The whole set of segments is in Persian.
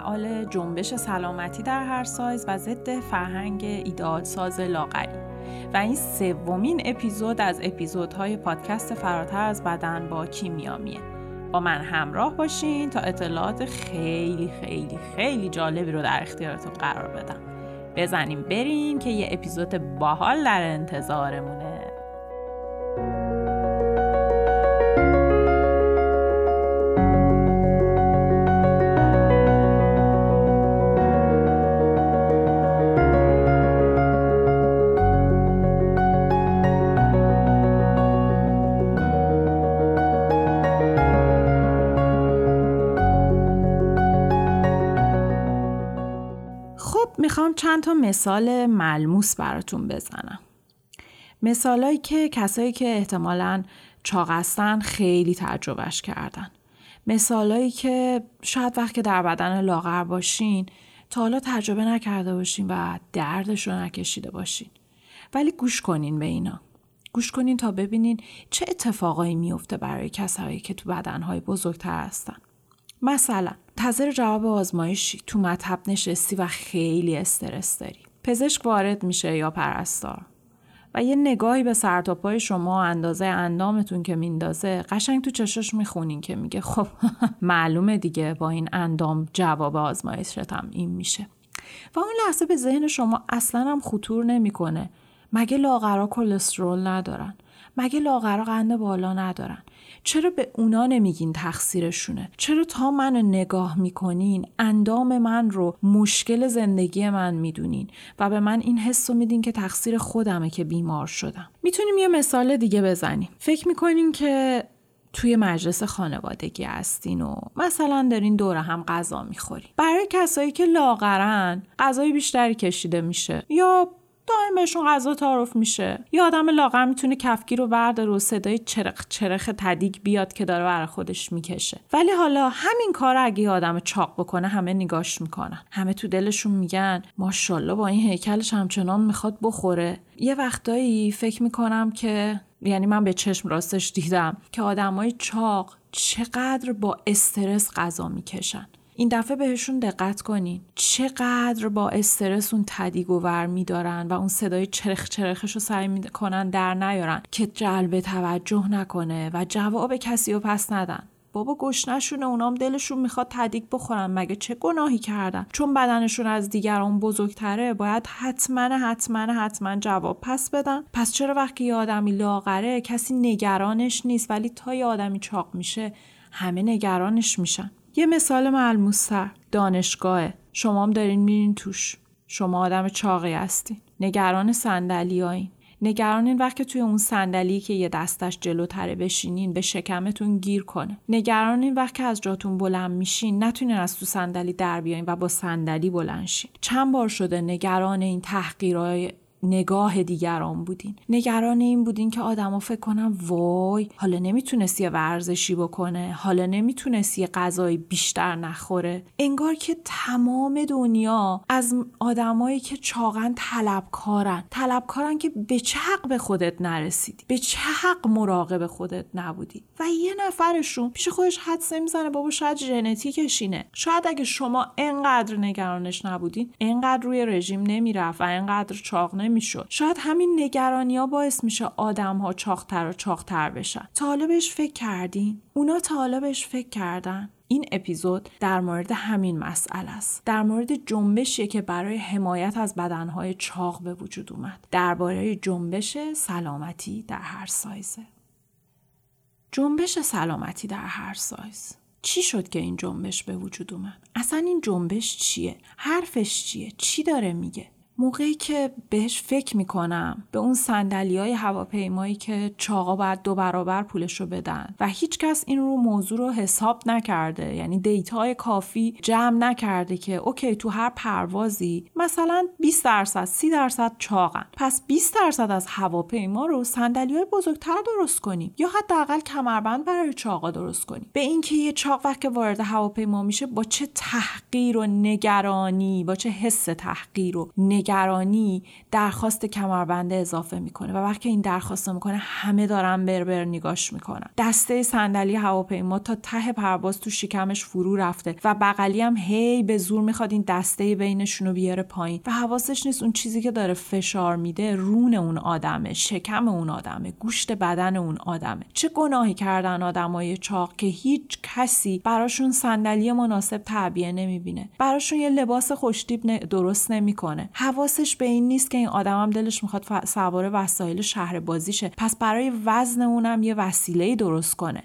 فعال جنبش سلامتی در هر سایز و ضد فرهنگ ایداد ساز لاغری. و این سومین اپیزود از اپیزودهای پادکست فراتر از بدن با کیمیامیه. با من همراه باشین تا اطلاعات خیلی خیلی خیلی جالبی رو در اختیارتون قرار بدم. بزنیم بریم که یه اپیزود باحال در انتظارمونه چند تا مثال ملموس براتون بزنم. مثالایی که کسایی که احتمالا چاق خیلی تجربهش کردن. مثالایی که شاید وقت که در بدن لاغر باشین تا حالا تجربه نکرده باشین و دردش رو نکشیده باشین. ولی گوش کنین به اینا. گوش کنین تا ببینین چه اتفاقایی میفته برای کسایی که تو بدنهای بزرگتر هستن. مثلا منتظر جواب آزمایشی تو مطب نشستی و خیلی استرس داری. پزشک وارد میشه یا پرستار. و یه نگاهی به سر پای شما اندازه اندامتون که میندازه قشنگ تو چشاش می‌خونین که میگه خب معلومه دیگه با این اندام جواب آزمایشتم این میشه. و اون لحظه به ذهن شما اصلا هم خطور نمی‌کنه. مگه لاغرا کلسترول ندارن؟ مگه لاغرا قند بالا ندارن؟ چرا به اونا نمیگین تقصیرشونه؟ چرا تا منو نگاه می‌کنین اندام من رو مشکل زندگی من می‌دونین و به من این حس رو میدین که تقصیر خودمه که بیمار شدم؟ می‌تونیم یه مثال دیگه بزنیم. فکر می‌کنین که توی مجلس خانوادگی هستین و مثلا دارین دور هم غذا می‌خورین. برای کسایی که لاغرن غذای بیشتری کشیده میشه یا دائم بهشون غذا تعارف میشه. یه آدم لاغر می‌تونه کفگیر رو برداره و صدای چرخ چرخ تدیگ بیاد که داره برای خودش می‌کشه. ولی حالا همین کار اگه یه آدم چاق بکنه همه نگاش می‌کنن. همه تو دلشون میگن ماشاءالله با این هیکلش همچنان می‌خواد بخوره. یه وقتایی فکر می‌کنم که یعنی من به چشم راستش دیدم که آدمای چاق چقدر با استرس غذا می‌کشن. این دفعه بهشون دقت کنین. چقدر با استرس اون تدیگ و ور میدارن و اون صدای چرخ چرخش رو سعی می‌کنن در نیارن که جلب توجه نکنه و جواب کسی رو پس ندن. بابا گشنشونه اونام دلشون می‌خواد تدیگ بخورن. مگه چه گناهی کردن؟ چون بدنشون از دیگران بزرگتره باید حتما حتما حتما جواب پس بدن. پس چرا وقتی یه آدمی لاغره کسی نگرانش نیست ولی تا یه آدمی چاق میشه همه نگرانش میشن. یه مثال ملموستر. دانشگاهه. شما هم دارین میرین توش. شما آدم چاقی هستین. نگران صندلی هایین نگران این وقت که توی اون صندلی که یه دستش جلوتره بشینین به شکمتون گیر کنه. نگران این وقت که از جاتون بلند میشین نتونین از تو صندلی در بیاین و با صندلی بلند شین. چند بار شده نگران این تحقیرهای نگاه دیگران بودین. نگران این بودین که آدما فکر کنن وای حالا نمی‌تونست یه ورزشی بکنه حالا نمی‌تونست یه غذای بیشتر نخوره. انگار که تمام دنیا از آدمایی که چاقن طلبکارن. طلبکارن که به چه حق به خودت نرسیدی؟ به چه حق مراقب خودت نبودی؟ و یه نفرشون پیش خودش حدس نمی‌زنه بابا شاید ژنتیکشینه شاید اگه شما انقدر نگرانش نبودین انقدر روی رژیم نمی‌رفت و انقدر چاق نمی‌شد. شاید همین نگرانی ها باعث میشه آدم ها چاختر و چاختر بشن. تا بهش فکر کردین؟ اونا تا بهش فکر کردن. این اپیزود در مورد همین مسئله است. در مورد جنبشی که برای حمایت از بدنهای چاق به وجود اومد. درباره جنبش سلامتی در هر سایزه جنبش سلامتی در هر سایز. چی شد که این جنبش به وجود اومد؟ اصلا این جنبش چیه؟ حرفش چیه؟ چی داره میگه؟ موقعی که بهش فکر می‌کنم به اون صندلی های هواپیمایی که چاقا باید دو برابر پولش رو بدن و هیچکس این رو موضوع رو حساب نکرده یعنی data ی کافی جمع نکرده که okay تو هر پروازی مثلا 20 درصد 30 درصد چاقن. پس 20 درصد از هواپیما رو صندلی های بزرگتر درست کنیم یا حداقل کمربند برای چاقا درست کنیم. به اینکه یه چاق وقتی وارد هواپیما میشه با چه تحقیر و نگرانی با چه حس تحقیر و نگرانی نگرانی درخواست کمربند اضافه می‌کنه و وقتی این درخواست می‌کنه همه دارن بربر نگاش می‌کنن. دسته صندلی هواپیما تا ته پرواز تو شکمش فرو رفته و بغلی هم هی به زور می‌خواد این دسته بینشون رو بیاره پایین و حواسش نیست اون چیزی که داره فشار میده رون اون آدمه شکم اون آدمه گوشت بدن اون آدمه. چه گناهی کردن آدمای چاق که هیچ کسی براشون صندلی مناسب تعبیه نمی‌بینه. براشون یه لباس خوشتیب درست نمی‌کنه. حواسش به این نیست که این آدمم دلش می‌خواد سوار وسایل شهر بازیشه پس برای وزن اونم یه وسیله درست کنه.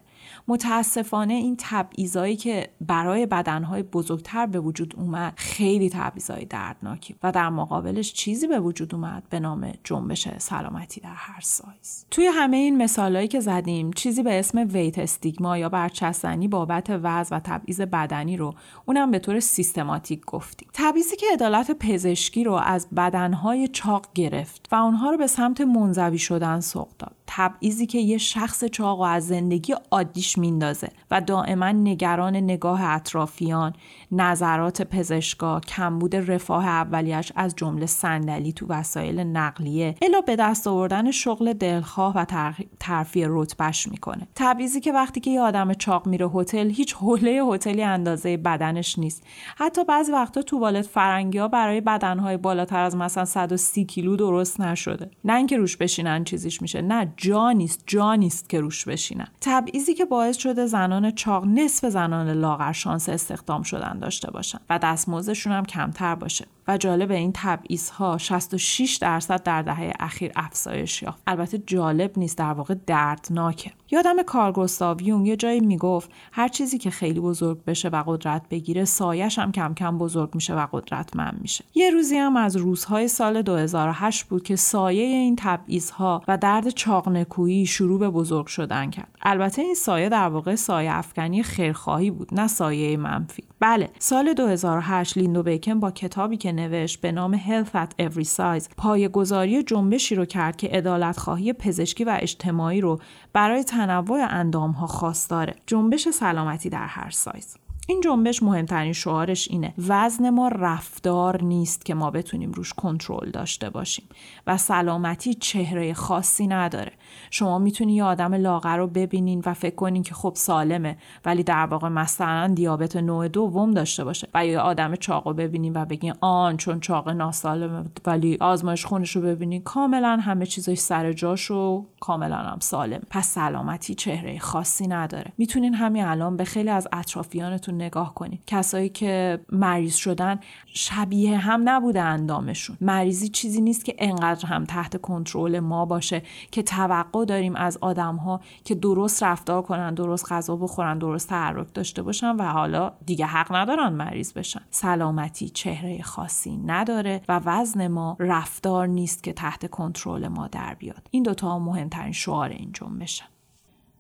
متاسفانه این تبعیضایی که برای بدنهای بزرگتر به وجود اومد خیلی تبعیضای دردناکی و در مقابلش چیزی به وجود اومد به نام جنبش سلامتی در هر سایز. توی همه این مثالهایی که زدیم چیزی به اسم ویت استیگما یا برچستنی بابت وزن و تبعیض بدنی رو اونم به طور سیستماتیک گفتیم. تبعیضی که عدالت پزشکی رو از بدنهای چاق گرفت و اونها رو به سمت منزوی شدن سوق داد. تبعیضی که یه شخص چاق و از زندگی عادیش میندازه و دائما نگران نگاه اطرافیان نظرات پزشکا کمبود رفاه اولیش از جمله صندلی تو وسایل نقلیه. الا به دست آوردن شغل دلخواه و ترفیع رتبش می‌کنه. تبعیضی که وقتی که یه آدم چاق میره هتل هیچ حوله هتلی اندازه بدنش نیست. حتی بعضی وقتا توالت فرنگی ها برای بدنهای بالاتر از مثلا 130 کیلو درست نشده. نه اینکه روش بشینن چیزیش میشه. نه جا نیست جا نیست که روش بشینن. تبعیضی که باعث شده زنان چاق نصف زنان لاغر شانس استخدام شدن داشته باشن و دستمزدشون هم کمتر باشه. و جالب این تبعیض ها 66 درصد در دهه اخیر افزایش یافت. البته جالب نیست در واقع دردناکه. یادم کار گوستاو یه جایی می‌گفت هر چیزی که خیلی بزرگ بشه و قدرت بگیره سایش هم کم کم بزرگ میشه و قدرتمند میشه. یه روزی هم از روزهای سال 2008 بود که سایه این تبعیض ها و درد چاقنکویی شروع به بزرگ شدن کرد. البته این سایه در واقع سایه افکنی خیرخواهی بود نه سایه منفی. بله سال 2008 لیندو بیکن با کتابی که نوشت به نام Health at Every Size پایه‌گذاری جنبشی رو کرد که عدالتخواهی پزشکی و اجتماعی رو برای تنوع اندامها خواستاره. جنبش سلامتی در هر سایز. این جنبش مهمترین شعارش اینه. وزن ما رفتار نیست که ما بتونیم روش کنترل داشته باشیم و سلامتی چهره خاصی نداره. شما می‌تونی یه آدم لاغر رو ببینین و فکر کنین که خب سالمه ولی در واقع مثلا دیابت نوع دوم داشته باشه و یه آدم چاق رو ببینین و بگین آن چون چاق ناسالمه ولی آزمایش خونش رو ببینین کاملا همه چیزش سر جاش و کاملا هم سالم. پس سلامتی چهره خاصی نداره. می‌تونین همین الان به خیلی از اطرافیانتون نگاه کنید. کسایی که مریض شدن شبیه هم نبوده اندامشون. مریضی چیزی نیست که انقدر هم تحت کنترل ما باشه که توقع داریم از آدم ها که درست رفتار کنن درست غذا بخورن درست تحرک داشته باشن و حالا دیگه حق ندارن مریض بشن. سلامتی چهره خاصی نداره و وزن ما رفتار نیست که تحت کنترل ما در بیاد. این دوتا مهمترین شعار این جنبشه.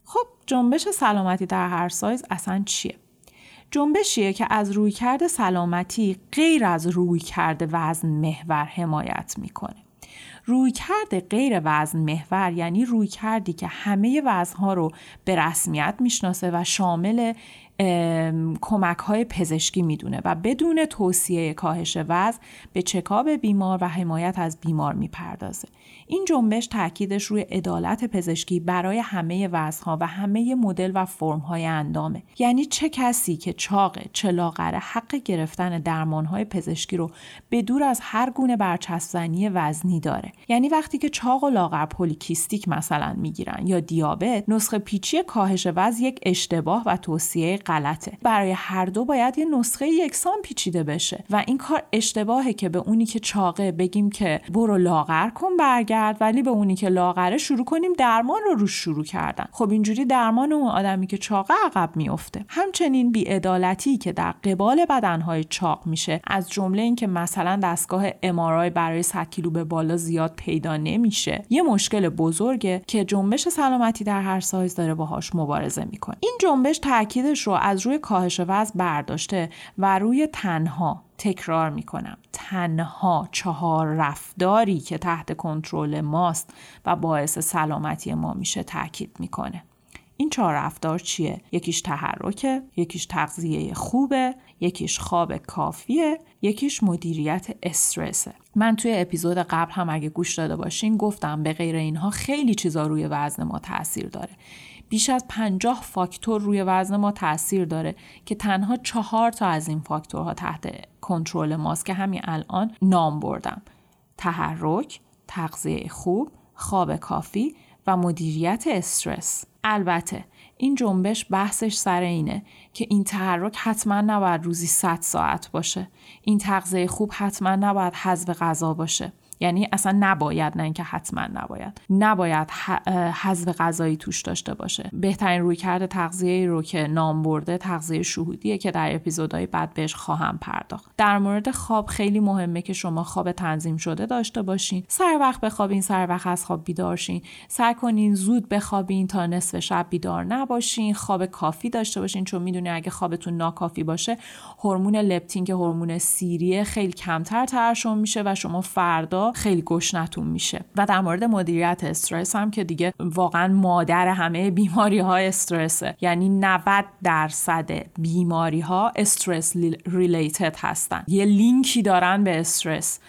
خب جنبش سلامتی در هر سایز اصلا چیه؟ جنبشیه که از رویکرد سلامتی غیر از رویکرد وزن محور حمایت می‌کنه. رویکرد غیر وزن محور یعنی روی کردی که همه وزنها رو به رسمیت می‌شناسه و شامل کمک های پزشکی می‌دونه و بدون توصیه کاهش وزن به چکاب بیمار و حمایت از بیمار می‌پردازه. این جنبش تاکیدش روی عدالت پزشکی برای همه وزنها و همه مدل و فرمهای اندامه. یعنی چه کسی که چاقه چه لاغره حق گرفتن درمانهای پزشکی رو به دور از هر گونه برچسبزنی وزنی داره. یعنی وقتی که چاق و لاغر پولیکیستیک مثلا می‌گیرن یا دیابت نسخه پیچی کاهش وزن یک اشتباه و توصیه غلطه. برای هر دو باید یه نسخه یکسان پیچیده بشه و این کار اشتباهه که به اونی که چاقه بگیم که برو لاغر کن برگرد. ولی به اونی که لاغره شروع کنیم درمان رو روش شروع کردن. خب اینجوری درمان اون آدمی که چاقه عقب میفته همچنین بیعدالتی که در قبال بدنهای چاق میشه. از جمله اینکه مثلا دستگاه امارای برای 100 کیلو به بالا زیاد پیدا نمیشه. یه مشکل بزرگه که جنبش سلامتی در هر سایز داره باهاش مبارزه می‌کنه. این جنبش تاکیدش رو از روی کاهش وزن برداشته و روی تنها تکرار می‌کنم. تنها چهار رفتاری که تحت کنترل ماست و باعث سلامتی ما میشه تاکید می‌کنه. این چهار رفتار چیه؟ یکیش تحرکه یکیش تغذیه خوبه یکیش خواب کافیه یکیش مدیریت استرسه. من توی اپیزود قبل هم اگه گوش داده باشین گفتم به غیر اینها خیلی چیزا روی وزن ما تاثیر داره. بیش از پنجاه فاکتور روی وزن ما تاثیر داره که تنها چهار تا از این فاکتورها تحت کنترل ماست که همین الان نام بردم. تحرک تغذیه خوب خواب کافی و مدیریت استرس. البته این جنبش بحثش سر اینه که این تحرک حتما نباید روزی 100 ساعت باشه. این تغذیه خوب حتما نباید حذف غذا باشه. یعنی اصلا نباید نه اینکه حتما نباید. نباید حذف غذایی توش داشته باشه. بهترین روی کرده تغذیه رو که نام برده تغذیه شهودیه که در اپیزودهای بعد بهش خواهم پرداخت. در مورد خواب خیلی مهمه که شما خواب تنظیم شده داشته باشین. سر وقت بخوابین سر وقت از خواب بیدار شین. سعی کنین زود بخوابین تا نصف شب بیدار نباشین. خواب کافی داشته باشین چون می‌دونی اگه خوابتون ناکافی باشه هورمون لپتین که هورمون سیریه خیلی کمتر ترشح میشه و شما فردا خیلی گشنتون میشه. و در مورد مدیریت استرس هم که دیگه واقعا مادر همه بیماری ها استرسه. یعنی 90 درصد بیماری ها استرس ریلیتد هستن. یه لینکی دارن به استرس.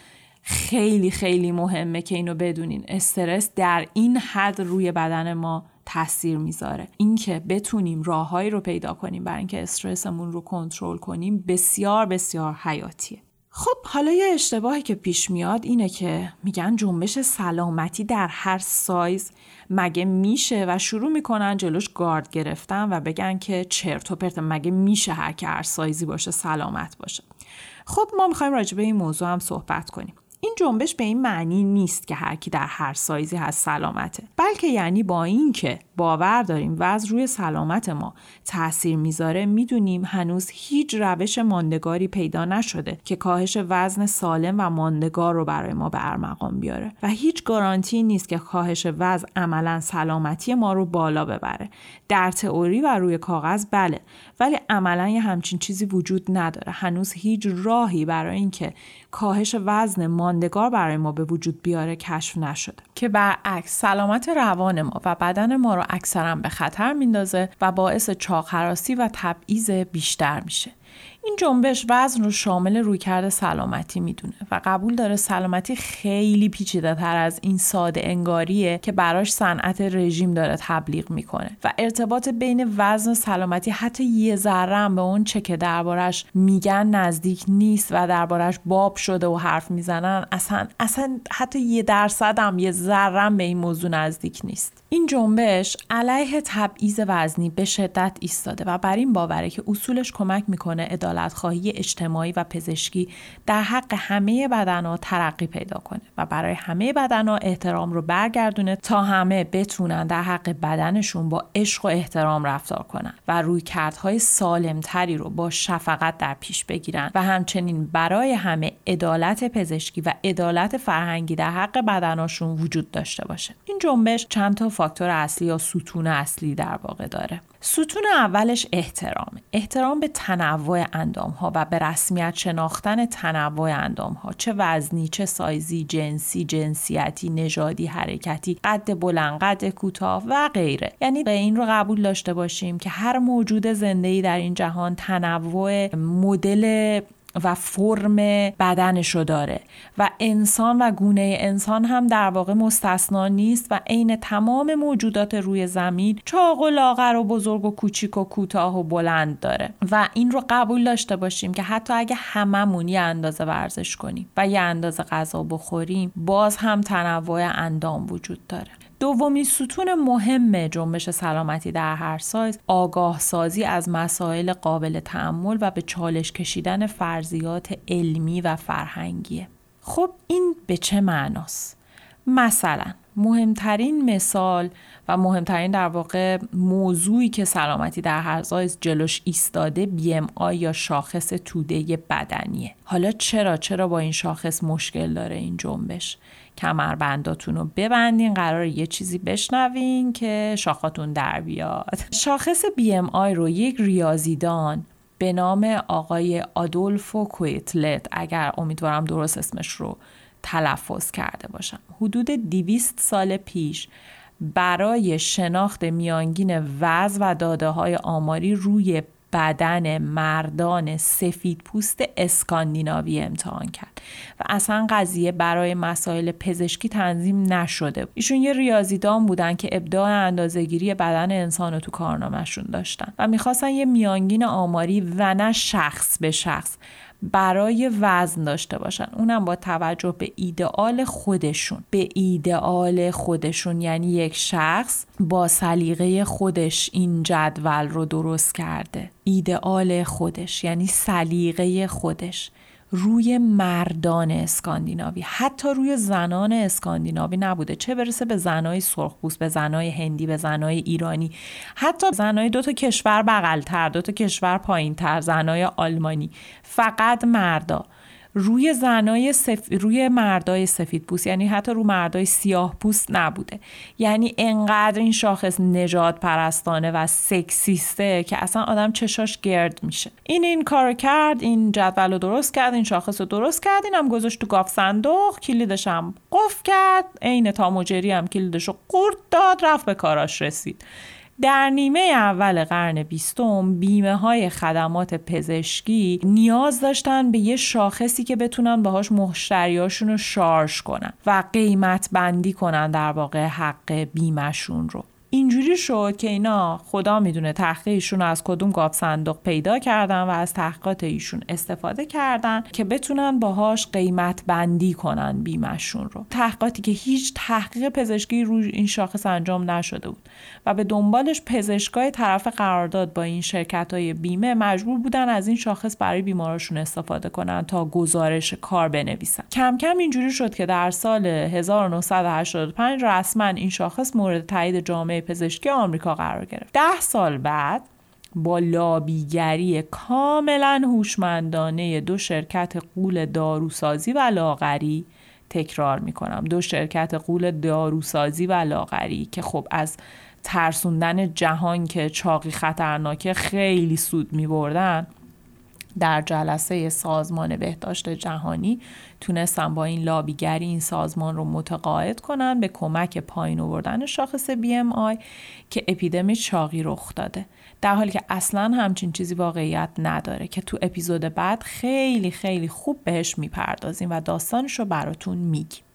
خیلی خیلی مهمه که اینو بدونین. استرس در این حد روی بدن ما تاثیر می‌ذاره. اینکه بتونیم راههایی رو پیدا کنیم برای اینکه استرسمون رو کنترل کنیم بسیار بسیار حیاتیه. خب حالا یه اشتباهی که پیش میاد اینه که میگن جنبش سلامتی در هر سایز مگه میشه و شروع می‌کنن جلوش گارد گرفتن و بگن که چرت و پرت مگه میشه هر که هر سایزی باشه سلامت باشه. خب ما می‌خوایم راجع به این موضوع هم صحبت کنیم. این جنبش به این معنی نیست که هر کی در هر سایزی هست سلامته بلکه یعنی با اینکه باور داریم وزن روی سلامت ما تاثیر می‌ذاره می‌دونیم هنوز هیچ روش ماندگاری پیدا نشده که کاهش وزن سالم و ماندگار رو برای ما به ارمغان بیاره و هیچ گارانتی نیست که کاهش وزن عملا سلامتی ما رو بالا ببره. در تئوری و روی کاغذ بله ولی عملا یه همچین چیزی وجود نداره. هنوز هیچ راهی برای اینکه کاهش وزن ماندگار برای ما به وجود بیاره کشف نشده. که برعکس سلامت روان ما و بدن ما رو اکثرا به خطر میندازه و باعث چاقراسی و تبعیض بیشتر میشه. این جنبش وزن رو شامل رویکرد سلامتی می‌دونه و قبول داره سلامتی خیلی پیچیده تر از این ساده انگاریه که براش صنعت رژیم داره تبلیغ می‌کنه و ارتباط بین وزن و سلامتی حتی یه ذره به اون چه که دربارش میگن نزدیک نیست و دربارش باب شده و حرف می‌زنن اصلا اصلا حتی یه درصد هم یه ذره به این موضوع نزدیک نیست. این جنبش علیه تبعیض وزنی به شدت ایستاده و بر این باوره که اصولش کمک می‌کنه عدالت خواهی اجتماعی و پزشکی در حق همه بدنها ترقی پیدا کنه و برای همه بدنها احترام رو برگردونه تا همه بتونن در حق بدنشون با عشق و احترام رفتار کنن و روی کردهای سالمتری رو با شفقت در پیش بگیرن و همچنین برای همه عدالت پزشکی و عدالت فرهنگی در حق بدناشون وجود داشته باشه. این جنبش چند تا فاکتور اصلی یا ستون اصلی در واقع داره. ستون اولش احترام. احترام به تنوع اندام ها و به رسمیت شناختن تنوع اندام ها چه وزنی چه سایزی جنسی جنسیتی نژادی حرکتی قد بلند قد کوتاه و غیره. یعنی به این رو قبول داشته باشیم که هر موجود زنده در این جهان تنوع مدل و فرم بدنش رو داره. و انسان و گونه انسان هم در واقع مستثنا نیست و عین تمام موجودات روی زمین چاق و لاغر و بزرگ و کوچیک و کوتاه و بلند داره. و این رو قبول داشته باشیم که حتی اگه هممون یه اندازه ورزش کنیم و یه اندازه غذا بخوریم باز هم تنوع اندام وجود داره. دومین ستون مهم جنبش سلامتی در هر سایز آگاه سازی از مسائل قابل تعمل و به چالش کشیدن فرضیات علمی و فرهنگیه. خب این به چه معناست؟ مثلا مهمترین مثال و مهمترین در واقع موضوعی که سلامتی در هر سایز جلوش ایستاده BMI یا شاخص توده بدنیه. حالا چرا چرا با این شاخص مشکل داره این جنبش؟ کمربنداتون رو ببندین قرار یه چیزی بشنوین که شاخاتون در بیاد. شاخص BMI رو یک ریاضیدان به نام آقای آدولفو کویتلت اگر امیدوارم درست اسمش رو تلفظ کرده باشم حدود 200 سال پیش برای شناخت میانگین وز و داده های آماری روی بدن مردان سفید پوست اسکاندیناوی امتحان کرد و اصلا قضیه برای مسائل پزشکی تنظیم نشده ایشون یه ریاضیدان بودن که ابداع اندازهگیری بدن انسان رو تو کارنامهشون داشتن و می‌خواستن یه میانگین آماری و نه شخص به شخص. برای وزن داشته باشن. اونم با توجه به ایدئال خودشون. به ایدئال خودشون یعنی یک شخص با سلیقه خودش این جدول رو درست کرده. ایدئال خودش یعنی سلیقه خودش. روی مردان اسکاندیناوی. حتی روی زنان اسکاندیناوی نبوده. چه برسه به زنای سرخپوست به زنای هندی به زنای ایرانی. حتی زنای دو تا کشور بغلتر دو تا کشور پایینتر زنای آلمانی. فقط مردا. روی زنای سف... روی مردای سفید پوست یعنی حتی رو مردای سیاه پوست نبوده. یعنی انقدر این شاخص نجات پرستانه و سکسیسته که اصلا آدم چشاش گرد میشه. این این کار کرد این جدول رو درست کرد این شاخص رو درست کرد اینم گذاشت تو گاف صندوق کلیدش هم قفل کرد عین تاموجری هم کلیدش رو قورت داد رفت به کاراش رسید. در نیمه اول قرن بیستم بیمه های خدمات پزشکی نیاز داشتن به یه شاخصی که بتونن باهاش مشتریاشون رو شارژ کنن و قیمت بندی کنن در واقع حق بیمهشون رو. اینجوری شد که اینا خدا می‌دونه تحقیق ایشون از کدوم گاف صندوق پیدا کردن و از تحقیقات ایشون استفاده کردن که بتونن باهاش قیمت بندی کنن بیمشون رو. تحقیقاتی که هیچ تحقیق پزشکی روی این شاخص انجام نشده بود و به دنبالش پزشکای طرف قرارداد با این شرکت های بیمه مجبور بودن از این شاخص برای بیماراشون استفاده کنن تا گزارش کار بنویسن. کم کم اینجوری شد که در سال 1985 رسما این شاخص مورد تایید جامعه پزشکی آمریکا قرار گرفت. ده سال بعد با لابیگری کاملا هوشمندانه دو شرکت قول داروسازی و لاغری تکرار می‌کنم. دو شرکت قول داروسازی و لاغری که خب از ترسوندن جهان که چاقی خطرناکه خیلی سود می بردن در جلسه سازمان بهداشت جهانی تونستن با این لابیگری این سازمان رو متقاعد کنن به کمک پایین آوردن شاخص BMI که اپیدمی چاقی رخ داده. در حالی که اصلا همچین چیزی واقعیت نداره که تو اپیزود بعد خیلی خیلی خوب بهش می‌پردازیم و داستانش رو براتون میگیم.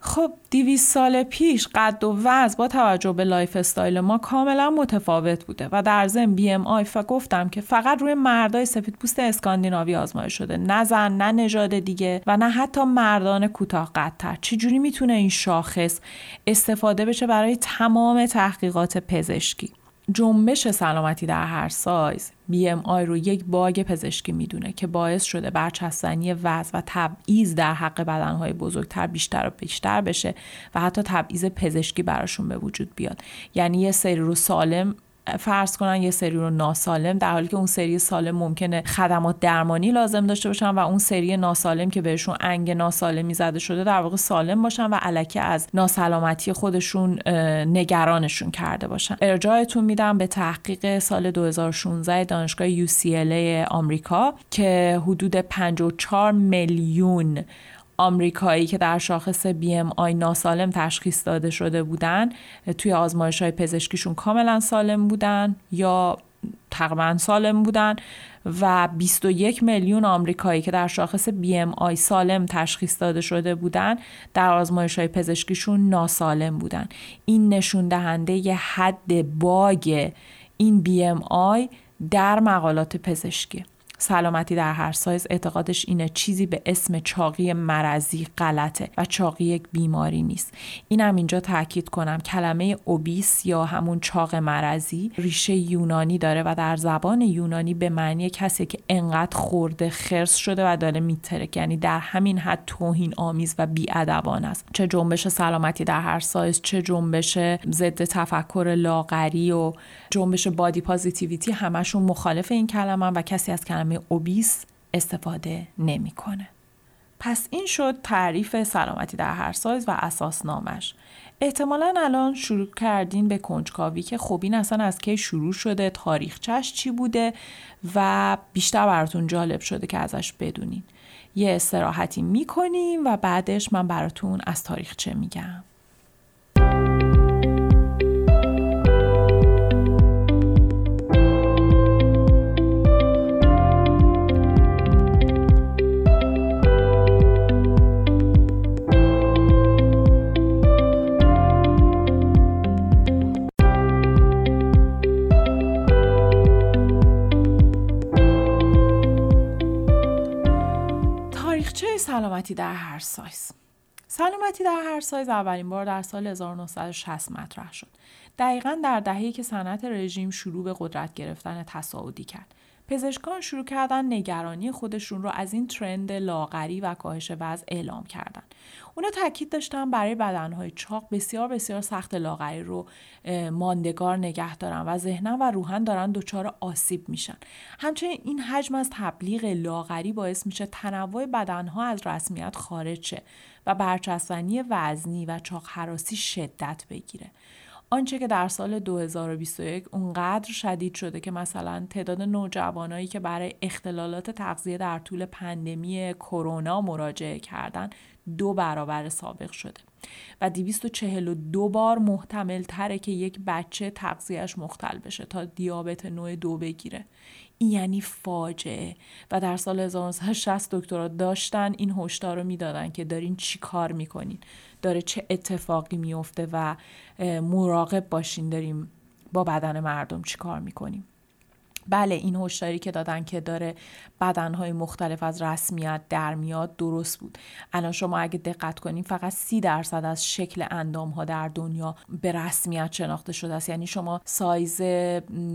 خب دویست سال پیش قد و وزن با توجه به lifestyle ما کاملا متفاوت بوده و در ضمن BMI گفتم که فقط روی مردای سفید پوست اسکاندیناوی آزمایش شده. نه زن نه نژاد دیگه و نه حتی مردان کوتاه قدتر. چجوری می‌تونه این شاخص استفاده بشه برای تمام تحقیقات پزشکی؟ جنبش سلامتی در هر سایز BMI رو یک bug پزشکی می‌دونه که باعث شده برچسب‌زنی وزن و تبعیض در حق بدنهای بزرگتر بیشتر و بیشتر بشه و حتی تبعیض پزشکی براشون به وجود بیاد. یعنی یه سری رو سالم فرض کنن یه سری رو ناسالم در حالی که اون سری سالم ممکنه خدمات درمانی لازم داشته باشن و اون سری ناسالم که بهشون انگ ناسالمی زده شده در واقع سالم باشن و علکه از ناسلامتی خودشون نگرانشون کرده باشن. ارجاعتون میدم به تحقیق سال 2016 دانشگاه UCLA آمریکا که حدود 54 میلیون آمریکایی که در شاخص BMI ناسالم تشخیص داده شده بودن توی آزمایش های پزشکیشون کاملا سالم بودن یا تقریبا سالم بودن و 21 میلیون آمریکایی که در شاخص BMI سالم تشخیص داده شده بودن در آزمایش های پزشکیشون ناسالم بودن. این نشون دهنده حد باگ این BMI در مقالات پزشکی. سلامتی در هر سایز. اعتقادش اینه چیزی به اسم چاقی مرضی غلطه و چاقی یک بیماری نیست. اینم اینجا تاکید کنم. کلمه اوبیس یا همون چاق مرضی ریشه یونانی داره و در زبان یونانی به معنی کسی که انقدر خورده خرس شده و داره میترک. یعنی در همین حد توهین آمیز و بیادبان است. چه جنبش سلامتی در هر سایز چه جنبش ضد تفکر لاغری و جنبش بادی پازیتیویتی همشون مخالف این کلمه و کسی از کلمه کلمه اوبیس استفاده نمی‌کنه. پس این شد تعریف سلامتی در هر سایز و اساسنامش. احتمالا الان شروع کردین به کنجکاوی که خب این اصلا از کی شروع شده تاریخچش چی بوده و بیشتر براتون جالب شده که ازش بدونین یه استراحتی می‌کنیم و بعدش من براتون از تاریخچه میگم سلامتی در هر سایز سلامتی در هر سایز اولین بار در سال 1960 مطرح شد. دقیقا در دههی که صنعت رژیم شروع به قدرت گرفتن تصاعدی کرد. پزشکان شروع کردن نگرانی خودشون رو از این ترند لاغری و کاهش وزن اعلام کردن. اونا تاکید داشتن برای بدنهای چاق بسیار بسیار سخت لاغری رو ماندگار نگه دارن و ذهنا و روحن دارن دچار آسیب میشن. همچنین این حجم از تبلیغ لاغری باعث میشه تنوع بدنها از رسمیت خارج شه و برچسبنی وزنی و چاق حراسی شدت بگیره. آنچه که در سال 2021 اونقدر شدید شده که مثلا تعداد نوجوانایی که برای اختلالات تغذیه در طول پندمی کرونا مراجعه کردن دو برابر سابق شده و 242 بار محتمل تره که یک بچه تغذیهش مختل بشه تا دیابت نوع دو بگیره. این یعنی فاجعه. و در سال 1960 دکترا داشتن این هشدار رو می‌دادن که دارین چی کار می‌کنین؟ داره چه اتفاقی میفته و مراقب باشین داریم با بدن مردم چی کار می‌کنیم؟ بله این هشداری که دادن که داره بدنهای مختلف از رسمیت در میاد درست بود. الان شما اگه دقت کنیم فقط سی درصد از شکل اندام ها در دنیا به رسمیت شناخته شده است. یعنی شما سایز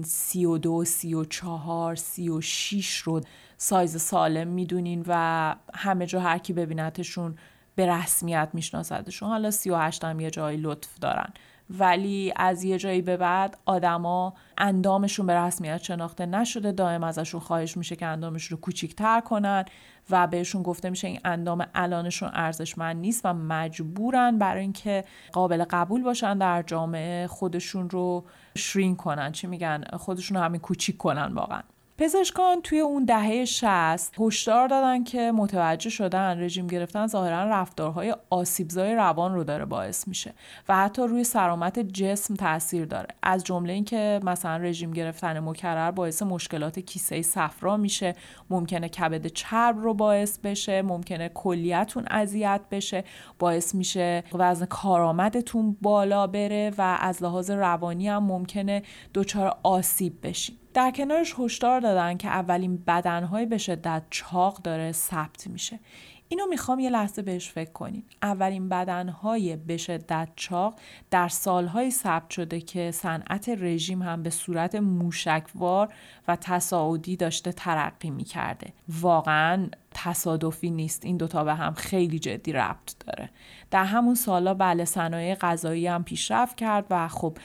32 34 36 رو سایز سالم می‌دونین و همه جا هر کی ببینتشون به رسمیت میشناسدشون. حالا 38 هم یه جایی لطف دارن. ولی از یه جایی به بعد آدما اندامشون به رسمیت شناخته نشده دائم ازشون خواهش میشه که اندامشون رو کوچیکتر کنن و بهشون گفته میشه این اندام الانشون ارزشمند نیست و مجبورن برای اینکه قابل قبول باشن در جامعه خودشون رو شرین کنن. چی میگن؟ خودشون رو همین کوچیک کنن واقعا. پزشکان توی اون دهه 60 هشدار دادن که متوجه شدن رژیم گرفتن ظاهرا رفتارهای آسیبزای روان رو داره باعث میشه و حتی روی سلامت جسم تاثیر داره. از جمله اینکه مثلا رژیم گرفتن مکرر باعث مشکلات کیسه صفرا میشه ممکنه کبد چرب رو باعث بشه ممکنه کلیتون اذیت بشه باعث میشه وزن کارآمدتون بالا بره و از لحاظ روانی هم ممکنه دچار آسیب بشین. در کنارش هشدار دادن که اولین بدنهای به شدت چاق داره ثبت میشه. اینو می‌خوام یه لحظه بهش فکر کنید اولین بدنهای به شدت چاق در سالهایی ثبت شده که صنعت رژیم هم به صورت موشکوار و تصاعدی داشته ترقی می‌کرده. واقعا تصادفی نیست. این دوتا به هم خیلی جدی ربط داره. در همون سالا بله صنایع غذایی هم پیشرفت کرد و خب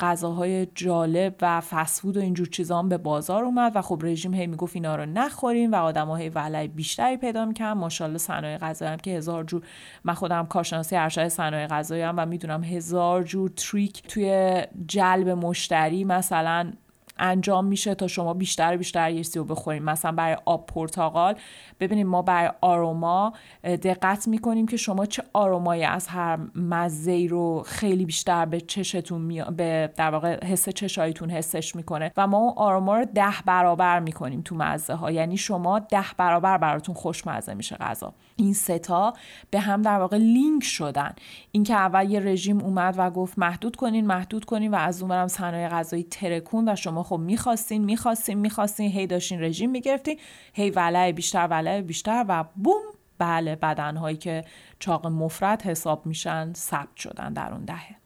غذاهای جالب و فسفود و اینجور چیزا هم به بازار اومد و خب رژیم هی می‌گفت اینا رو نخوریم و آدم هی ولای بیشتری پیدا می‌کنن ماشاءالله صنایع غذایی هم که هزار جور من خودم کارشناسی ارشد صنایع غذایی هم و می‌دونم هزار جور تریک توی جلب مشتری مثلا انجام میشه تا شما بیشتر بیشتر یه رو بخوریم مثلا برای آب پرتقال ببینیم ما برای آروما دقت می‌کنیم که شما چه آرومایی از هر مزه رو خیلی بیشتر به چشتون می... به در واقع حس چشایتون حسش می‌کنه و ما اون آروما رو ده برابر می‌کنیم تو مزه ها یعنی شما ده برابر براتون خوشمزه میشه غذا. این ستا به هم در واقع لینک شدن. اینکه اول یه رژیم اومد و گفت محدود کنین محدود کنین و از اونورم صنایع غذایی ترکون و شما خب می‌خواستین می‌خواستین می‌خواستین هی داشتین رژیم می‌گرفتین هی ولع بیشتر ولع بیشتر و بوم بله بدنهایی که چاق مفرد حساب میشن ثبت شدن در اون دهه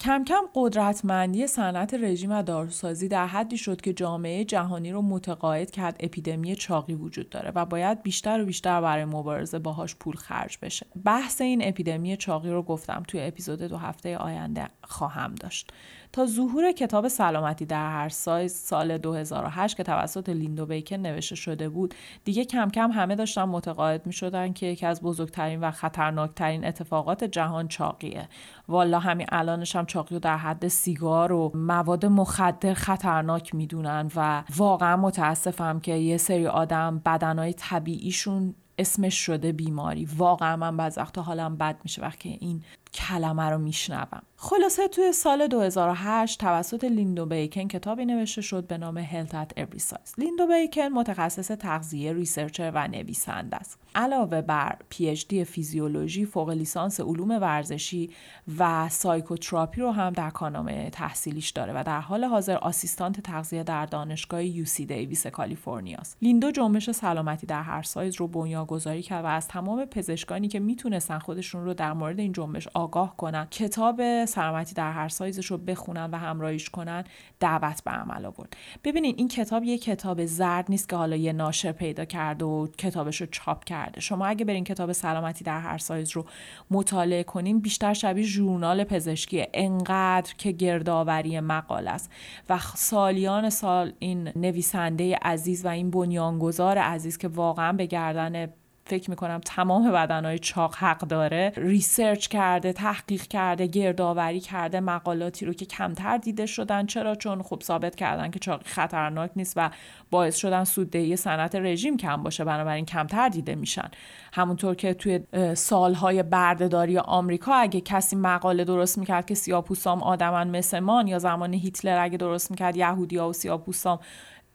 کم کم قدرتمندی صنعت رژیم و داروسازی در حدی شد که جامعه جهانی رو متقاعد کرد اپیدمی چاقی وجود داره و باید بیشتر و بیشتر برای مبارزه باهاش پول خرج بشه. بحث این اپیدمی چاقی رو گفتم توی اپیزود دو هفته آینده خواهم داشت. تا ظهور کتاب سلامتی در هر سایز سال 2008 که توسط لیندو بیکن نوشته شده بود دیگه کم کم همه داشتن متقاعد می شدن که یکی از بزرگترین و خطرناکترین اتفاقات جهان چاقیه. والا همین الانش هم چاقی رو در حد سیگار و مواد مخدر خطرناک می‌دونن و واقعا متاسفم که یه سری آدم بدنهای طبیعیشون اسمش شده بیماری. واقعا من بعض وقتا حالم بد میشه وقتی این کلمه رو میشنوم خلاصه توی سال 2008 توسط لیندو بیکن کتابی نوشته شد به نام Health at Every Size. لیندو بیکن متخصص تغذیه researcher و نویسنده است. علاوه بر PhD فیزیولوژی، فوق لیسانس علوم ورزشی و psychotherapy رو هم در کارنامه تحصیلیش داره و در حال حاضر assistant تغذیه در دانشگاه UC Davis کالیفرنیا است. لیندو جنبش سلامتی در هر سایز رو بنیانگذاری کرد و از تمام پزشکانی که می‌تونستن خودشون رو در مورد این جنبش آگاه کنن کتاب سلامتی در هر سایزش رو بخونن و همراهیش کنن دعوت به عمل آورد. ببینید این کتاب یه کتاب زرد نیست که حالا یه ناشر پیدا کرده و کتابش رو چاپ کرده. شما اگه برین کتاب سلامتی در هر سایز رو مطالعه کنین بیشتر شبیه ژورنال پزشکی انقدر که گردآوری مقاله است. و سالیان سال این نویسنده عزیز و این بنیانگذار عزیز که واقعا به گردن فکر می‌کنم تمام بدنهای چاق حق داره. ریسرچ کرده تحقیق کرده گردآوری کرده مقالاتی رو که کمتر دیده شدن. چرا؟ چون خب ثابت کردن که چاقی خطرناک نیست و باعث شدن سوددهی صنعت رژیم کم باشه بنابراین کمتر دیده میشن. همونطور که توی سالهای برده‌داری آمریکا اگه کسی مقاله درست می‌کرد که سیاه‌پوستام آدمن مثل من یا زمان هیتلر اگه درست می‌کرد یهودیا و سیاه‌پوستام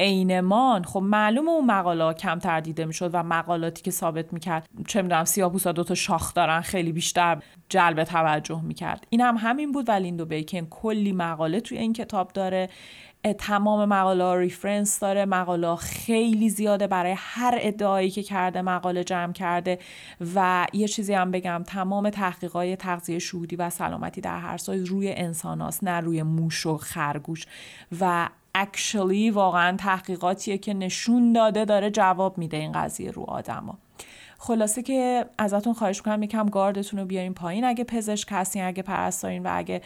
عین مان خب معلوم اون مقاله کمتر دیده می‌شد و مقالاتی که ثابت می‌کرد چه می‌دونم سیاه‌پوستا دو تا شاخ دارن خیلی بیشتر جلب توجه می‌کرد. این هم همین بود و لیندو بیکن کلی مقاله توی این کتاب داره. تمام مقاله reference داره. مقاله خیلی زیاده برای هر ادعایی که کرده مقاله جمع کرده. و یه چیزی هم بگم تمام تحقیقات تغذیه شهودی و سلامتی در هر سایز روی انسان هاست نه روی موش و خرگوش. و اکشلی واقعا تحقیقاتیه که نشون داده داره جواب میده این قضیه رو آدما. خلاصه که ازتون خواهش می‌کنم یکم گاردتون رو بیارین پایین. اگه پزشک هستین اگه پرستارین و اگه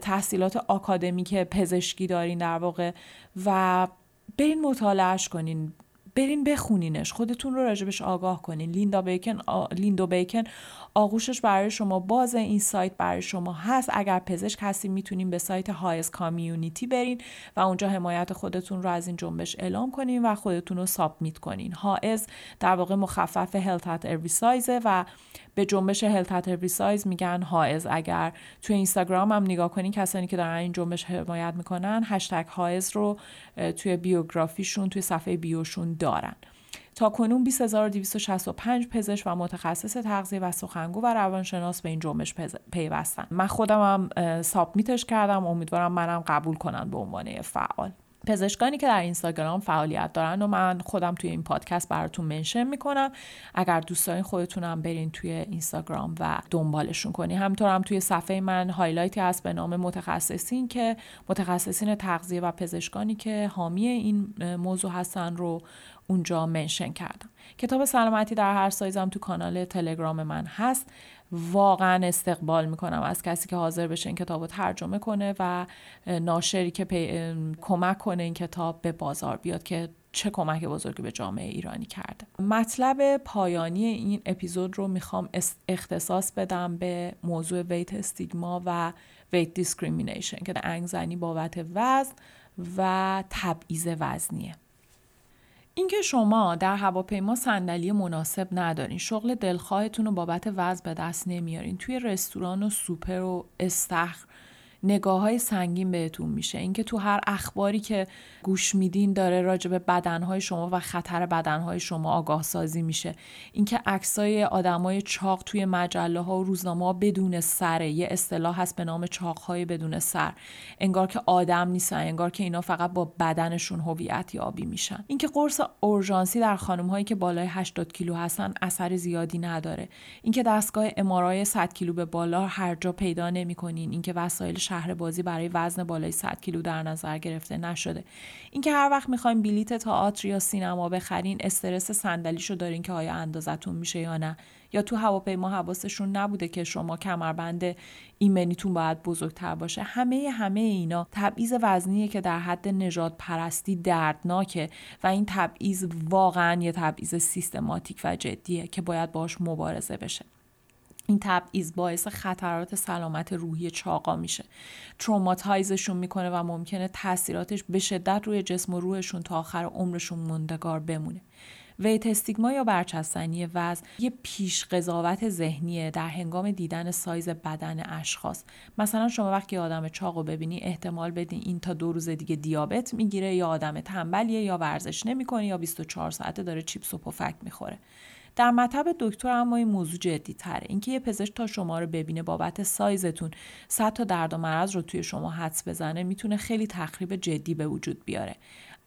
تحصیلات آکادمیک پزشکی دارین در واقع و برین مطالعهش کنین. برین بخونینش خودتون رو راجع بهش آگاه کنین. لیندا بیکن لیندو بیکن آغوشش برای شما بازه این سایت برای شما هست. اگر پزشک هستین می‌تونین به سایت HAES community برین و اونجا حمایت خودتون رو از این جنبش اعلام کنین و خودتون رو submit کنین. HAES در واقع مخفف Health at Size ه و به جنبش Health at Size میگن HAES اگر توی اینستاگرام هم نگاه کنین کسانی که دارن این جنبش حمایت می‌کنن هشتگ HAES رو توی بیوگرافیشون توی صفحه bio شون دارن. تا کنون 20265 پزشک و متخصص تغذیه و سخنگو و روانشناس به این جنبش پیوستن. من خودم هم submit ش کردم. امیدوارم منم قبول کنن به عنوان فعال. پزشکانی که در اینستاگرام فعالیت دارن و من خودم توی این پادکست براتون mention می‌کنم. اگر دوست دارین خودتونم برین توی اینستاگرام و دنبالشون کنین. همینطور هم توی صفحه من highlight ی هست به نام متخصصین که متخصصین تغذیه و پزشکانی که حامی این موضوع هستن رو اونجا منشن کردم. کتاب سلامتی در هر سایزم تو کانال تلگرام من هست. واقعا استقبال می‌کنم از کسی که حاضر بشه این کتاب رو ترجمه کنه و ناشری که کمک کنه این کتاب به بازار بیاد که چه کمک بزرگی به جامعه ایرانی کرده. مطلب پایانی این اپیزود رو می‌خوام اختصاص بدم به موضوع ویت استیگما و weight discrimination که انگ‌زنی بابت وزن و تبعیض وزنیه. اینکه شما در هواپیما صندلی مناسب ندارین شغل دلخواهتون رو بابت وزن به دست نمیارین. توی رستوران و سوپر و استخر نگاه های سنگین بهتون میشه. اینکه تو هر اخباری که گوش میدین داره راجع به بدنهای شما و خطر بدنهای شما آگاه سازی میشه. اینکه عکسای آدمای چاق توی مجله ها و روزنامه ها بدون سره یه اصطلاح هست به نام چاق های بدون سر. انگار که آدم نیستن انگار که اینا فقط با بدنشون هویت یابی میشن. اینکه قرص اورژانسی در خانم هایی که بالای 80 کیلو هستن اثر زیادی نداره. اینکه دستگاه امارای 100 کیلو به بالا هر جا پیدا نمی‌کنین. اینکه وسایل شهر بازی برای وزن بالای 100 کیلو در نظر گرفته نشده. اینکه هر وقت می‌خوایم بلیت تئاتر یا سینما بخرین استرس صندلیشو دارین که آیا اندازتون میشه یا نه. یا تو هواپیما حواسشون نبوده که شما کمربند ایمنیتون باید بزرگتر باشه. همه همه اینا تبعیض وزنیه که در حد نژادپرستی دردناکه و این تبعیض واقعا یه تبعیض سیستماتیک و جدیه که باید باش مبارزه بشه. این تبعیض باعث خطرات سلامت روحی چاقا میشه. traumatize شون می‌کنه و ممکنه تاثیراتش به شدت روی جسم و روحشون تا آخر عمرشون موندگار بمونه. weight stigma یا برچسب‌زنی وزن یه پیش قضاوت ذهنیه در هنگام دیدن سایز بدن اشخاص. مثلا شما وقتی آدم چاق رو ببینی احتمال بدین این تا دو روز دیگه دیابت می‌گیره یا آدم تنبلیه یا ورزش نمی‌کنه یا 24 ساعته داره چیپس و پفک می‌خوره. در مطب دکتر اما این موضوع جدی تره اینکه یه پزشک تا شما رو ببینه بابت سایزتون صد تا درد و مرض رو توی شما حدس بزنه می‌تونه خیلی تخریب جدی به وجود بیاره.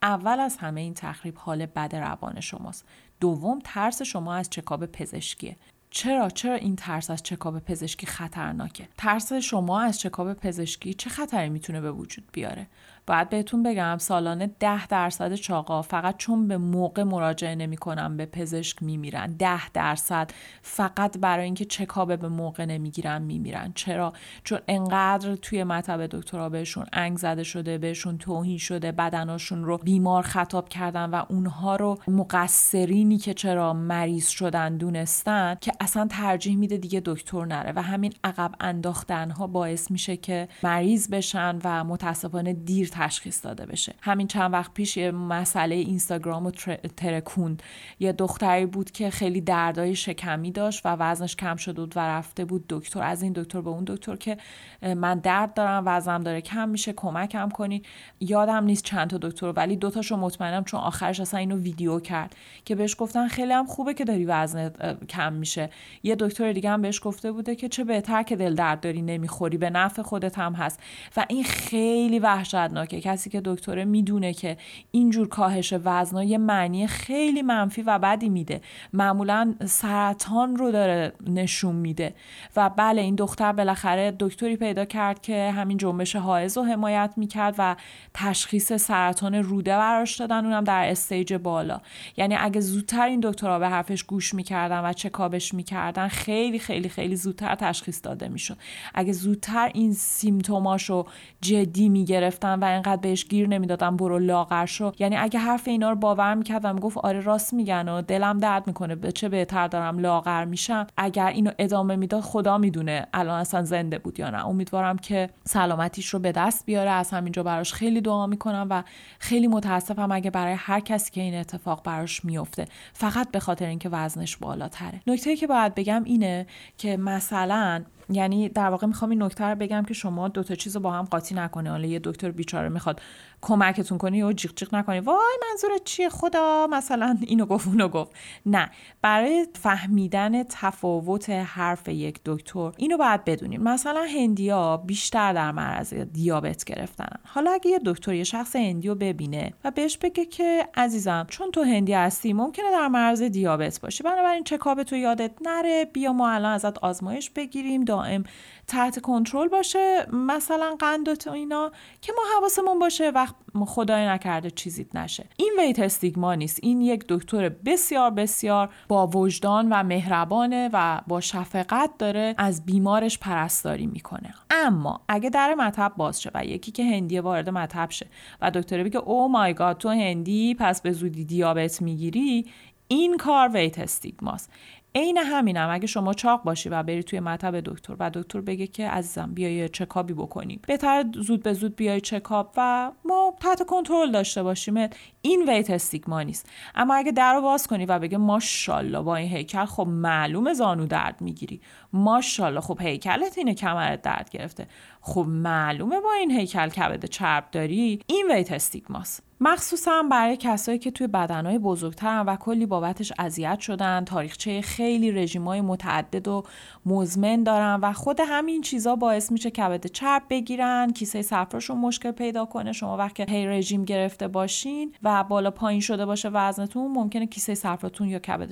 اول از همه این تخریب حال بد روان شماست. دوم ترس شما از چکاب پزشکیه. چرا؟ چرا این ترس از چکاب پزشکی خطرناکه؟ ترس شما از چکاب پزشکی چه خطری می‌تونه به وجود بیاره؟ باید بهتون بگم سالانه ده درصد چاقا فقط چون به موقع مراجعه نمی‌کنن به پزشک میمیرن. ده درصد فقط برای اینکه چکابه به موقع نمی‌گیرن میمیرن. چرا؟ چون انقدر توی مطب دکترا بهشون انگ زده شده بهشون توهین شده بدناشون رو بیمار خطاب کردن و اونها رو مقصرینی که چرا مریض شدن دونستن که اصلا ترجیح میده دیگه دکتر نره. و همین عقب انداختن ها باعث میشه که مریض بشن و متاسفانه دیر تشخیص داده بشه. همین چند وقت پیش یه مسئله اینستاگرام و ترکوند. یه دختری بود که خیلی دردای شکمی داشت و وزنش کم شده بود و رفته بود دکتر. از این دکتر به اون دکتر که من درد دارم وزنم داره کم میشه کمکم کنی. یادم نیست چند تا دکتر ولی دوتاشو مطمئنم چون آخرش اصلا اینو ویدیو کرد که بهش گفتن خیلی هم خوبه که داری وزن کم میشه. یه دکتر دیگه هم بهش گفته بوده که چه بهتر که دل درد داری نمی‌خوری. به نفع خودت هم هست. و این خیلی وحشتناک که کسی که دکتره می‌دونه که اینجور کاهش وزنا یه معنی خیلی منفی و بدی میده. معمولا سرطان رو داره نشون میده. و بله این دختر بالاخره دکتری پیدا کرد که همین جنبش حائز رو حمایت می‌کرد و تشخیص سرطان روده براش دادن اونم در استیج بالا. یعنی اگه زودتر این دکترها به حرفش گوش می‌کردن و چکابش می‌کردن خیلی خیلی خیلی زودتر تشخیص داده می‌شد. اگه زودتر این سیمتوماشو جدی می‌گرفتن و انقدر بهش گیر نمی‌دادم برو لاغر شو. یعنی اگه حرف اینا رو باور می‌کردم گفت آره راست میگن و دلم درد می‌کنه به چه بهتر دارم لاغر میشم. اگر اینو ادامه می‌داد خدا می‌دونه الان اصلا زنده بود یا نه. امیدوارم که سلامتیش رو به دست بیاره. از همینجا براش خیلی دعا می‌کنم و خیلی متاسفم اگه برای هر کسی که این اتفاق براش میفته فقط به خاطر اینکه وزنش بالاتره. نکته که باید بگم اینه که مثلا یعنی در واقع می‌خوام این نکته رو بگم که شما دو تا چیز رو با هم قاطی نکنه. حالا یه دکتر بیچاره می‌خواد کمکتون کنی و جیغ جیغ نکنی. وای منظورت چیه؟ خدا مثلا اینو گفت اونو گفت. نه برای فهمیدن تفاوت حرف یک دکتر اینو باید بدونیم مثلا هندیا بیشتر در معرض دیابت گرفتن. حالا اگه یه دکتر یه شخص هندی رو ببینه و بهش بگه که عزیزم چون تو هندی هستی ممکنه در معرض دیابت باشی. بنابراین چکاپ تو یادت نره بیا ما الان ازت آزمایش بگیریم دائم تحت کنترل باشه. مثلا قند و اینا که ما حواسمون باشه. وقت خدای نکرده چیزیت نشه. این ویت استیگما نیست. این یک دکتر بسیار بسیار با وجدان و مهربانه و با شفقت داره از بیمارش پرستاری می‌کنه. اما اگه در مطب باز شه و یکی که هندی وارد مطب شه و دکتر بگه او مای گاد تو هندی پس به زودی دیابت می‌گیری این کار ویت استیگماست. عین همینم اگه شما چاق باشی و بری توی مطب دکتر و دکتر بگه که عزیزم بیای چکابی بکنیم. بهتر زود به زود بیای چکاپ و ما تحت کنترل داشته باشیم. این ویت استیگما نیست. اما اگه در رو باز کنی و بگه ماشاءالله با این هیکل خب معلومه زانو درد می‌گیری. ماشاءالله خب هیکلت اینه کمرت درد گرفته. خب معلومه با این هیکل کبد چرب داری. این ویت استیگماست. مخصوصا برای کسایی که توی بدنهای بزرگترن و کلی بابتش اذیت شدن تاریخچه خیلی رژیمای متعدد و مزمن دارن و خود همین چیزا باعث میشه کبد چرب بگیرن کیسه صفراشون مشکل پیدا کنه. شما وقتی هی رژیم گرفته باشین و بالا پایین شده باشه وزنتون ممکنه کیسه صفراتون یا کبد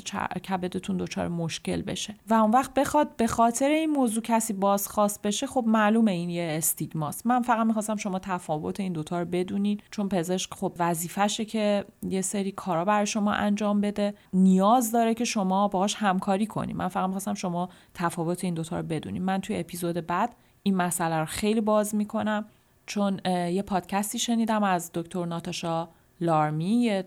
کبدتون دچار مشکل بشه. و اون وقت بخواد به خاطر این موضوع کسی بازخواست بشه خب معلومه این یه استیگماست. من فقط می‌خواستم شما تفاوت این دوتا رو بدونین چون پزشک خب وظیفشه که یه سری کارا برای شما انجام بده. نیاز داره که شما باهاش همکاری کنی. من فقط می‌خواستم شما تفاوت این دوتا رو بدونیم. من توی اپیزود بعد این مسئله رو خیلی باز می‌کنم چون یه پادکستی شنیدم از دکتر ناتاشا لارمی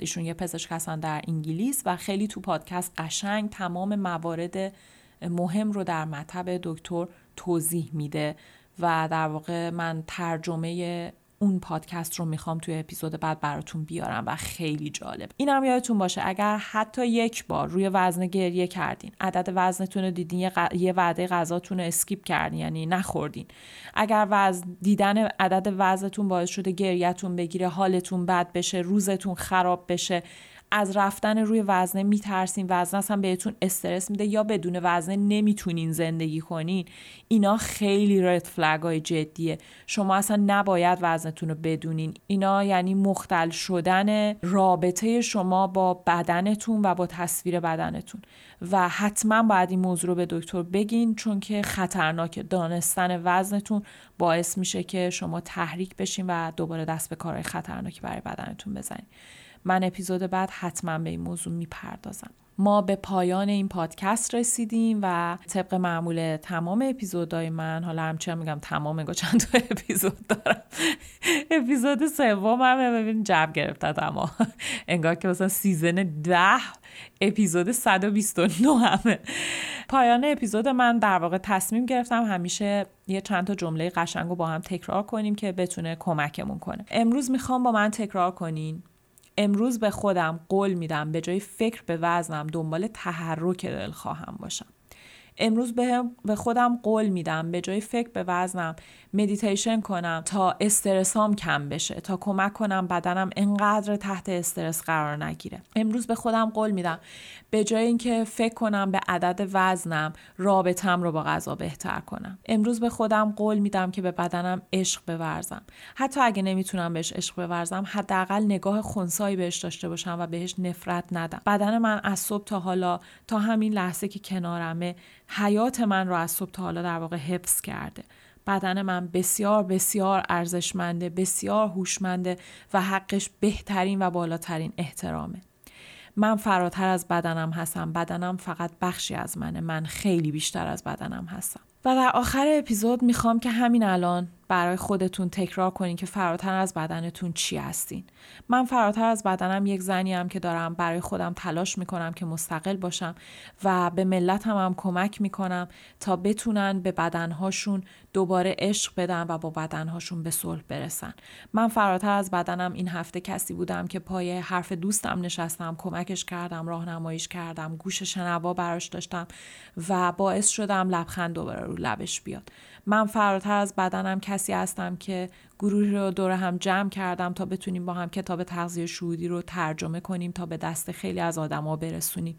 ایشون یه پزشک هستن در انگلیس و خیلی تو پادکست قشنگ تمام موارد مهم رو در مطب دکتر توضیح میده و در واقع من ترجمه اون پادکست رو می‌خوام توی اپیزود بعد براتون بیارم و خیلی جالب. اینم یادتون باشه اگر حتی یک بار روی وزن گریه کردین عدد وزنتون رو دیدین یه, ق... یه وعده غذاتون رو اسکیپ کردین یعنی نخوردین. اگر وزن دیدن عدد وزنتون باعث شده گریهتون بگیره حالتون بد بشه روزتون خراب بشه از رفتن روی وزنه میترسین. وزنه اصلا بهتون استرس میده یا بدون وزنه نمی‌تونین زندگی کنین. اینا خیلی رد فلگ های جدیه. شما اصلا نباید وزنتون رو بدونین. اینا یعنی مختل شدن رابطه شما با بدنتون و با تصویر بدنتون. و حتما باید این موضوع رو به دکتر بگین چون که خطرناک دانستن وزنتون باعث میشه که شما تحریک بشین و دوباره دست به کارهای خطرناکی برای بدنتون بزنین. من اپیزود بعد حتما به این موضوع می‌پردازم. ما به پایان این پادکست رسیدیم و طبق معمول تمام اپیزودهای من حالا همچنان میگم تمام انگار چند تا اپیزود دارم. اپیزود سوم هم ببین جب گرفته اما. انگار که مثلا سیزن ده اپیزود 129 همه. پایان اپیزود من در واقع تصمیم گرفتم همیشه یه چند تا جمله قشنگ رو با هم تکرار کنیم که بتونه کمکمون کنه. امروز می‌خوام با من تکرار کنین. امروز به خودم قول میدم به جای فکر به وزنم دنبال تحرک دل خواهم باشم. امروز به, خودم قول میدم به جای فکر به وزنم مدیتیشن کنم تا استرسام کم بشه تا کمک کنم بدنم انقدر تحت استرس قرار نگیره. امروز به خودم قول میدم به جای اینکه فکر کنم به عدد وزنم رابطم رو با غذا بهتر کنم. امروز به خودم قول میدم که به بدنم عشق بورزم. حتی اگه نمی‌تونم بهش عشق بورزم حداقل نگاه خونسایی بهش داشته باشم و بهش نفرت ندم. بدن من از صبح تا حالا تا همین لحظه که کنارمه حیات من رو از صبح تا حالا در واقع حفظ کرده. بدن من بسیار بسیار ارزشمنده بسیار هوشمنده و حقش بهترین و بالاترین احترامه. من فراتر از بدنم هستم. بدنم فقط بخشی از منه. من خیلی بیشتر از بدنم هستم. و در آخر اپیزود می‌خوام که همین الان برای خودتون تکرار کنین که فراتر از بدنتون چی هستین. من فراتر از بدنم یک زنی هم که دارم برای خودم تلاش می‌کنم که مستقل باشم و به ملت هم, هم کمک می‌کنم تا بتونن به بدنهاشون دوباره عشق بدن و با بدنهاشون به صلح برسن. من فراتر از بدنم این هفته کسی بودم که پای حرف دوستم نشستم کمکش کردم راهنماییش کردم گوش شنوا براش داشتم و باعث شدم لبخند دوباره رو لبش بیاد. من فراتر از بدنم کسی هستم که گروهی رو دور هم جمع کردم تا بتونیم با هم کتاب تغذیه شهودی رو ترجمه کنیم تا به دست خیلی از آدما برسونیم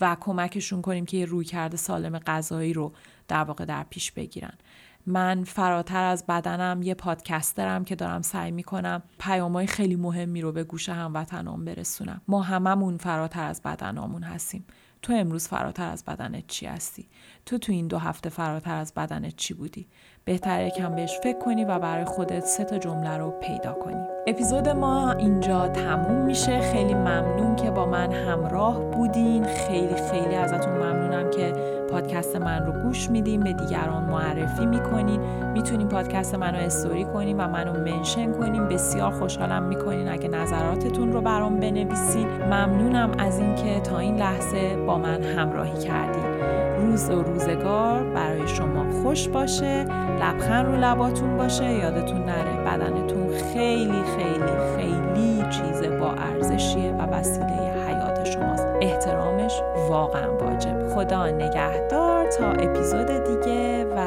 و کمکشون کنیم که یه روی کرده سالم غذایی رو در واقع در پیش بگیرن. من فراتر از بدنم یه پادکسترم که دارم سعی می‌کنم پیامهای خیلی مهمی رو به گوش هموطنان برسونم. ما هممون فراتر از بدنامون هستیم. تو امروز فراتر از بدنت چی هستی؟ تو تو این دو هفته فراتر از بدنت چی بودی؟ بهتره یکم بهش فکر کنی و برای خودت سه تا جمله رو پیدا کنی. اپیزود ما اینجا تموم میشه. خیلی ممنون که با من همراه بودین. خیلی خیلی ازتون ممنونم که پادکست من رو گوش میدین به دیگران معرفی می‌کنین. می‌تونین پادکست منو استوری کنین و منو منشن کنین. بسیار خوشحالم می‌کنین اگه نظراتتون رو برام بنویسین. ممنونم از اینکه تا این لحظه با من همراهی کردین. روز و روزگار برای شما خوش باشه. لبخند رو لباتون باشه. یادتون نره بدنتون خیلی خیلی خیلی چیز با ارزشیه و وسیله حیات شماست احترامش واقعا واجب. خدا نگهدار تا اپیزود دیگه و